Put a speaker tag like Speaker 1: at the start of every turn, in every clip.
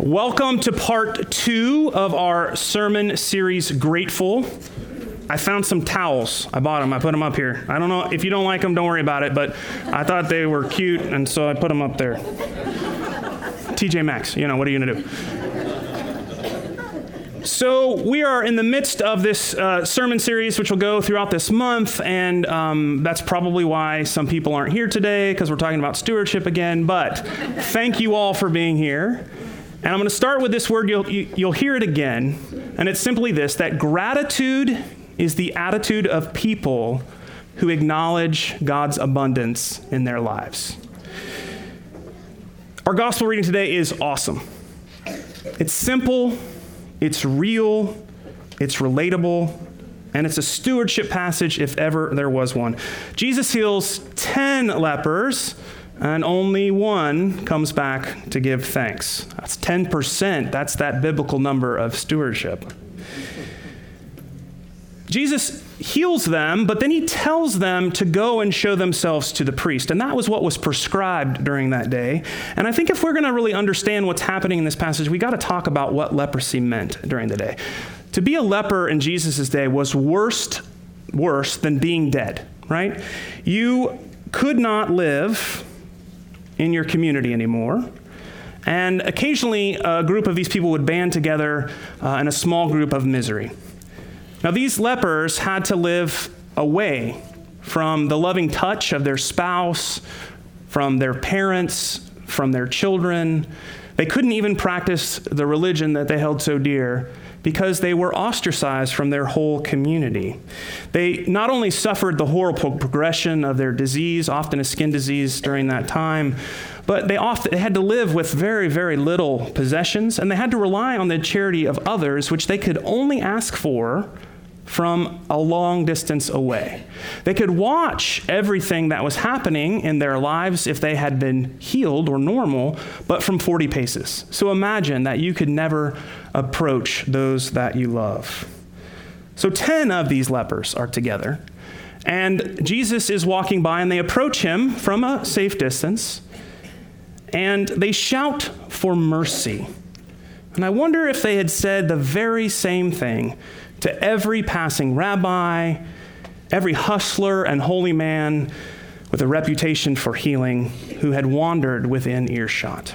Speaker 1: Welcome to part two of our sermon series, Grateful. I found some towels. I bought them. I put them up here. I don't know if you don't like them, don't worry about it, but I thought they were cute, and so I put them up there. TJ Maxx, you know, what are you going to do? So, we are in the midst of this uh, sermon series, which will go throughout this month, and um, that's probably why some people aren't here today, because we're talking about stewardship again. But thank you all for being here. And I'm going to start with this word, you'll, you, will you will hear it again. And it's simply this that gratitude is the attitude of people who acknowledge God's abundance in their lives. Our gospel reading today is awesome. It's simple, it's real, it's relatable, and it's a stewardship passage if ever there was one. Jesus heals 10 lepers and only one comes back to give thanks. That's 10%. That's that biblical number of stewardship. Jesus heals them, but then he tells them to go and show themselves to the priest. And that was what was prescribed during that day. And I think if we're going to really understand what's happening in this passage, we got to talk about what leprosy meant during the day. To be a leper in Jesus' day was worst, worse than being dead, right? You could not live in your community anymore. And occasionally, a group of these people would band together uh, in a small group of misery. Now, these lepers had to live away from the loving touch of their spouse, from their parents, from their children. They couldn't even practice the religion that they held so dear because they were ostracized from their whole community. They not only suffered the horrible progression of their disease, often a skin disease during that time, but they often they had to live with very, very little possessions, and they had to rely on the charity of others, which they could only ask for from a long distance away. They could watch everything that was happening in their lives if they had been healed or normal, but from 40 paces. So imagine that you could never approach those that you love. So 10 of these lepers are together, and Jesus is walking by, and they approach him from a safe distance, and they shout for mercy. And I wonder if they had said the very same thing to every passing rabbi, every hustler and holy man with a reputation for healing who had wandered within earshot.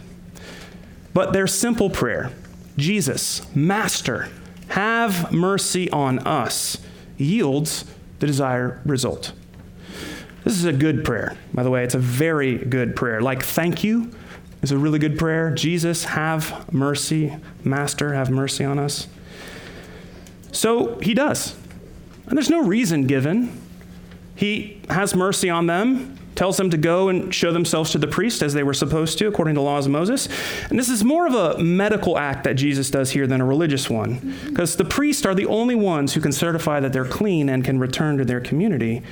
Speaker 1: But their simple prayer Jesus, Master, have mercy on us, yields the desired result. This is a good prayer, by the way. It's a very good prayer. Like, thank you is a really good prayer. Jesus, have mercy. Master, have mercy on us. So he does. And there's no reason given. He has mercy on them, tells them to go and show themselves to the priest as they were supposed to, according to the laws of Moses. And this is more of a medical act that Jesus does here than a religious one, because the priests are the only ones who can certify that they're clean and can return to their community.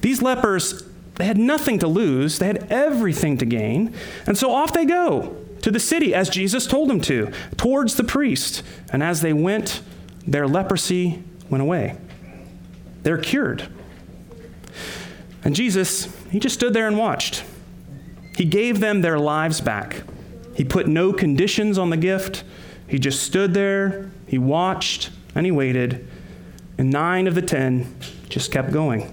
Speaker 1: These lepers, they had nothing to lose, they had everything to gain. And so off they go to the city, as Jesus told them to, towards the priest. And as they went, their leprosy went away. They're cured. And Jesus, he just stood there and watched. He gave them their lives back. He put no conditions on the gift. He just stood there, he watched, and he waited. And nine of the ten just kept going.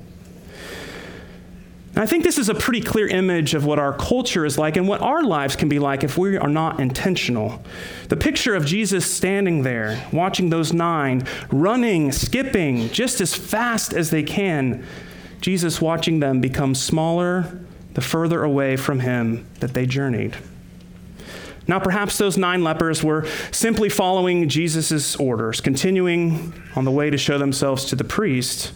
Speaker 1: I think this is a pretty clear image of what our culture is like and what our lives can be like if we are not intentional. The picture of Jesus standing there, watching those nine, running, skipping just as fast as they can, Jesus watching them become smaller the further away from him that they journeyed. Now, perhaps those nine lepers were simply following Jesus' orders, continuing on the way to show themselves to the priest.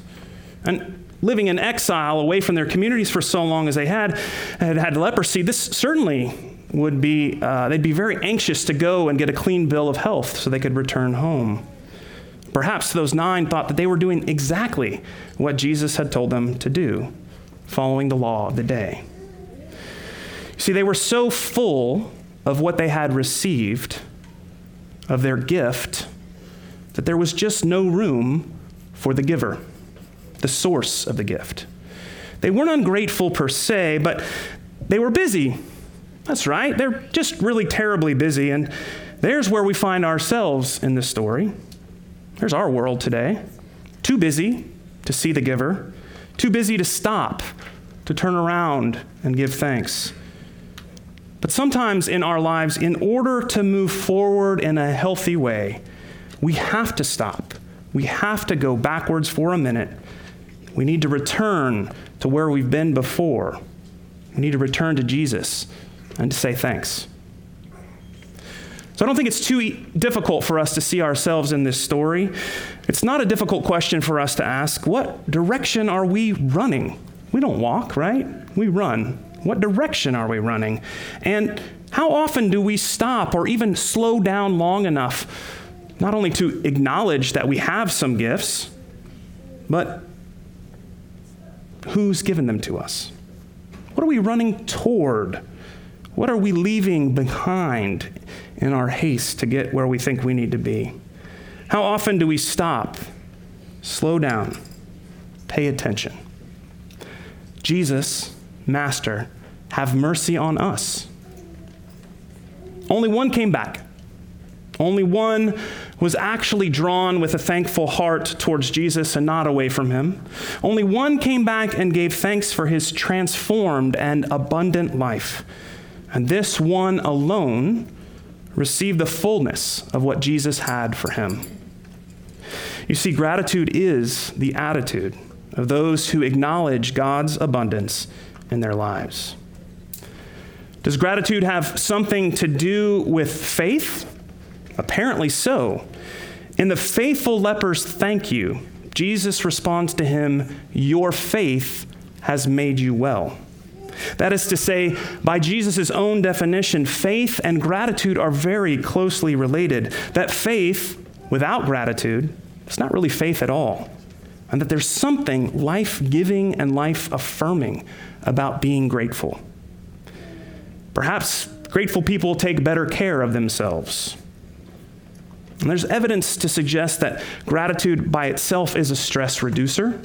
Speaker 1: And living in exile away from their communities for so long as they had, had had leprosy, this certainly would be, uh, they'd be very anxious to go and get a clean bill of health so they could return home. Perhaps those nine thought that they were doing exactly what Jesus had told them to do, following the law of the day. See, they were so full of what they had received, of their gift, that there was just no room for the giver the source of the gift. They weren't ungrateful per se, but they were busy. That's right, they're just really terribly busy, and There's where we find ourselves in this story. There's our world today. Too busy to see the giver, too busy to stop, to turn around and give thanks. But sometimes in our lives, in order to move forward in a healthy way, we have to stop. We have to go backwards for a minute. We need to return to where we've been before. We need to return to Jesus and to say thanks. So I don't think it's too difficult for us to see ourselves in this story. It's not a difficult question for us to ask what direction are we running? We don't walk, right? We run. What direction are we running? And how often do we stop or even slow down long enough not only to acknowledge that we have some gifts, but who's given them to us? What are we running toward? What are we leaving behind in our haste to get where we think we need to be? How often do we stop, slow down, pay attention? Jesus, Master, have mercy on us. Only one came back. Only one was actually drawn with a thankful heart towards Jesus and not away from him. Only one came back and gave thanks for his transformed and abundant life. And this one alone received the fullness of what Jesus had for him. You see, gratitude is the attitude of those who acknowledge God's abundance in their lives. Does gratitude have something to do with faith? Apparently so. In the faithful leper's thank you, Jesus responds to him, Your faith has made you well. That is to say, by Jesus' own definition, faith and gratitude are very closely related. That faith without gratitude is not really faith at all. And that there's something life giving and life affirming about being grateful. Perhaps grateful people take better care of themselves. And there's evidence to suggest that gratitude by itself is a stress reducer.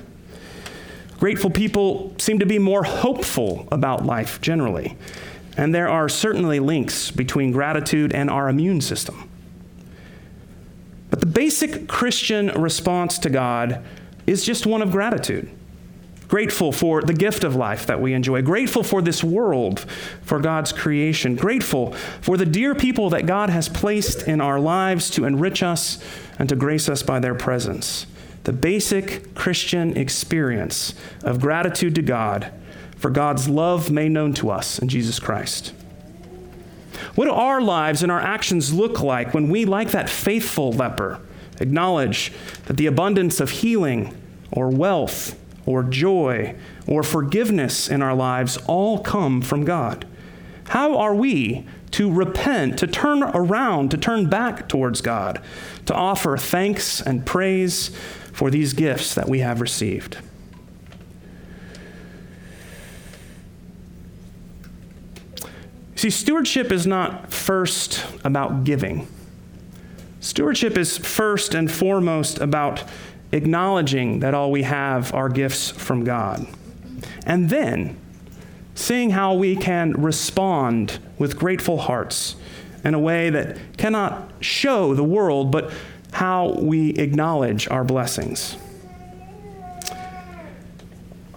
Speaker 1: Grateful people seem to be more hopeful about life generally. And there are certainly links between gratitude and our immune system. But the basic Christian response to God is just one of gratitude grateful for the gift of life that we enjoy, grateful for this world, for God's creation, grateful for the dear people that God has placed in our lives to enrich us and to grace us by their presence. The basic Christian experience of gratitude to God for God's love made known to us in Jesus Christ. What do our lives and our actions look like when we, like that faithful leper, acknowledge that the abundance of healing or wealth or joy or forgiveness in our lives all come from God. How are we to repent, to turn around, to turn back towards God, to offer thanks and praise for these gifts that we have received? See, stewardship is not first about giving. Stewardship is first and foremost about acknowledging that all we have are gifts from God. And then seeing how we can respond with grateful hearts in a way that cannot show the world, but how we acknowledge our blessings.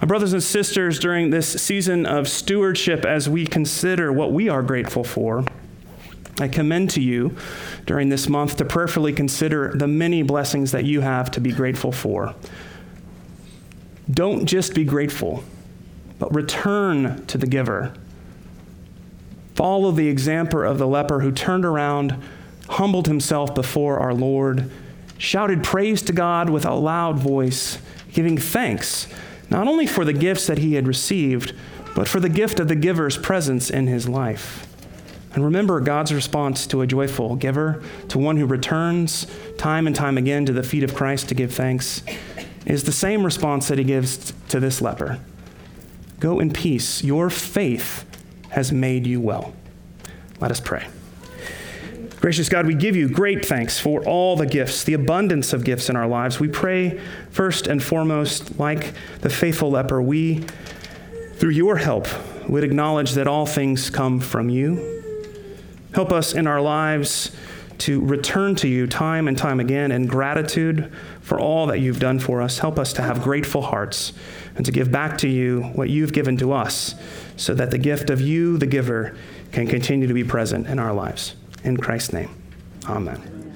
Speaker 1: My brothers and sisters, during this season of stewardship, as we consider what we are grateful for, I commend to you during this month to prayerfully consider the many blessings that you have to be grateful for. Don't just be grateful, but return to the giver. Follow the example of the leper who turned around, humbled himself before our Lord, shouted praise to God with a loud voice, giving thanks not only for the gifts that he had received, but for the gift of the giver's presence in his life. And remember God's response to a joyful giver, to one who returns time and time again to the feet of Christ to give thanks, is the same response that he gives to this leper Go in peace. Your faith has made you well. Let us pray. Gracious God, we give you great thanks for all the gifts, the abundance of gifts in our lives. We pray first and foremost, like the faithful leper, we, through your help, would acknowledge that all things come from you Help us in our lives to return to you time and time again in gratitude for all that you've done for us. Help us to have grateful hearts and to give back to you what you've given to us so that the gift of you, the giver, can continue to be present in our lives. In Christ's name, amen.